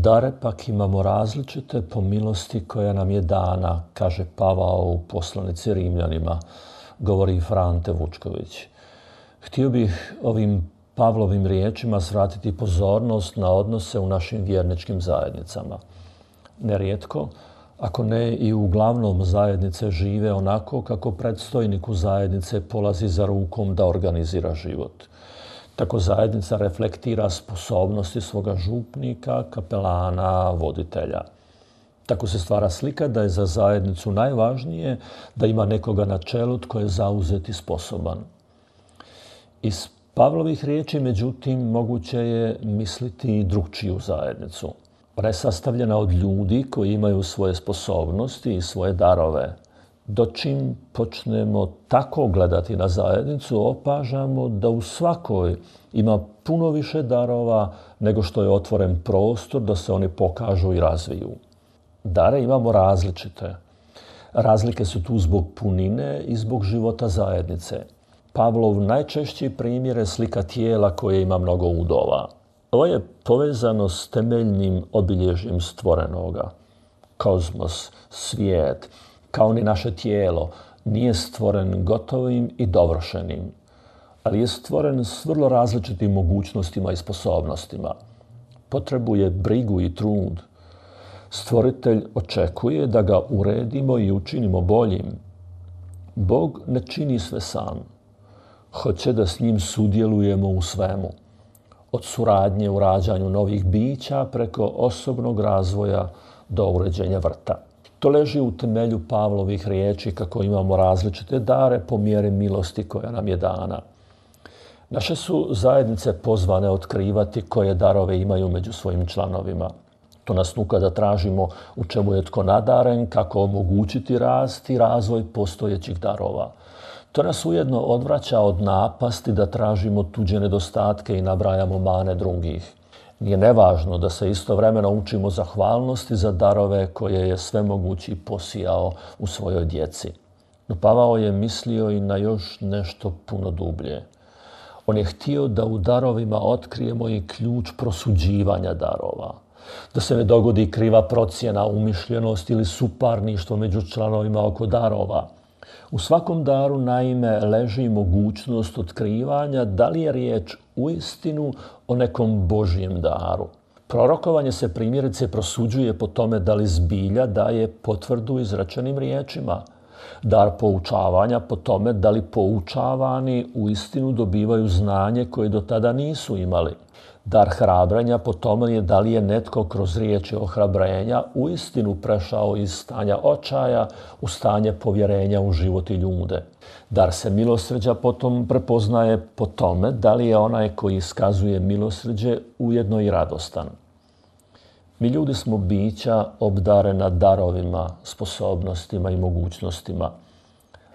Dare pak imamo različite po milosti koja nam je dana, kaže Pavao u poslanici Rimljanima, govori Frante Vučković. Htio bih ovim Pavlovim riječima svratiti pozornost na odnose u našim vjerničkim zajednicama. Nerijetko, ako ne i uglavnom zajednice žive onako kako predstojniku zajednice polazi za rukom da organizira život. Tako zajednica reflektira sposobnosti svoga župnika, kapelana, voditelja. Tako se stvara slika da je za zajednicu najvažnije da ima nekoga na čelu tko je zauzet i sposoban. Iz Pavlovih riječi, međutim, moguće je misliti i drugčiju zajednicu. Ona je sastavljena od ljudi koji imaju svoje sposobnosti i svoje darove. Dočim počnemo tako gledati na zajednicu, opažamo da u svakoj ima puno više darova nego što je otvoren prostor da se oni pokažu i razviju. Dare imamo različite. Razlike su tu zbog punine i zbog života zajednice. Pavlov najčešći primjer je slika tijela koje ima mnogo udova. Ovo je povezano s temeljnim obilježjem stvorenoga. Kozmos, svijet, kao ni naše tijelo, nije stvoren gotovim i dovršenim, ali je stvoren s vrlo različitim mogućnostima i sposobnostima. Potrebuje brigu i trud. Stvoritelj očekuje da ga uredimo i učinimo boljim. Bog ne čini sve sam. Hoće da s njim sudjelujemo u svemu od suradnje u rađanju novih bića preko osobnog razvoja do uređenja vrta. To leži u temelju Pavlovih riječi kako imamo različite dare po mjeri milosti koja nam je dana. Naše su zajednice pozvane otkrivati koje darove imaju među svojim članovima. To nas nuka da tražimo u čemu je tko nadaren, kako omogućiti rast i razvoj postojećih darova. To nas ujedno odvraća od napasti da tražimo tuđe nedostatke i nabrajamo mane drugih. Nije nevažno da se istovremeno učimo zahvalnosti za darove koje je svemogući posijao u svojoj djeci. No Pavao je mislio i na još nešto puno dublje. On je htio da u darovima otkrijemo i ključ prosuđivanja darova. Da se ne dogodi kriva procjena, umišljenost ili suparništvo među članovima oko darova – u svakom daru naime leži mogućnost otkrivanja da li je riječ u istinu o nekom Božijem daru. Prorokovanje se primjerice prosuđuje po tome da li zbilja daje potvrdu izrečenim riječima. Dar poučavanja po tome da li poučavani u istinu dobivaju znanje koje do tada nisu imali. Dar hrabranja po tome je da li je netko kroz riječi ohrabrenja uistinu prešao iz stanja očaja u stanje povjerenja u život i ljude. Dar se milosrđa potom prepoznaje po tome da li je onaj koji iskazuje milosrđe ujedno i radostan. Mi ljudi smo bića obdarena darovima, sposobnostima i mogućnostima.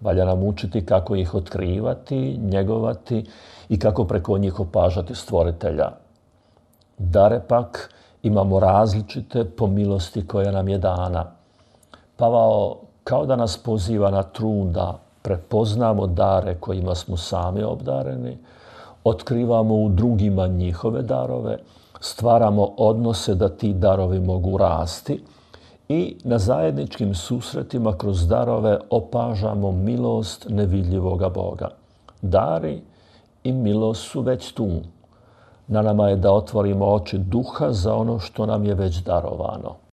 Valja nam učiti kako ih otkrivati, njegovati i kako preko njih opažati stvoritelja. Dare pak imamo različite po milosti koja nam je dana. Pavao kao da nas poziva na trud da prepoznamo dare kojima smo sami obdareni, otkrivamo u drugima njihove darove, stvaramo odnose da ti darovi mogu rasti i na zajedničkim susretima kroz darove opažamo milost nevidljivoga Boga. Dari i milost su već tu. Na nama je da otvorimo oči duha za ono što nam je već darovano.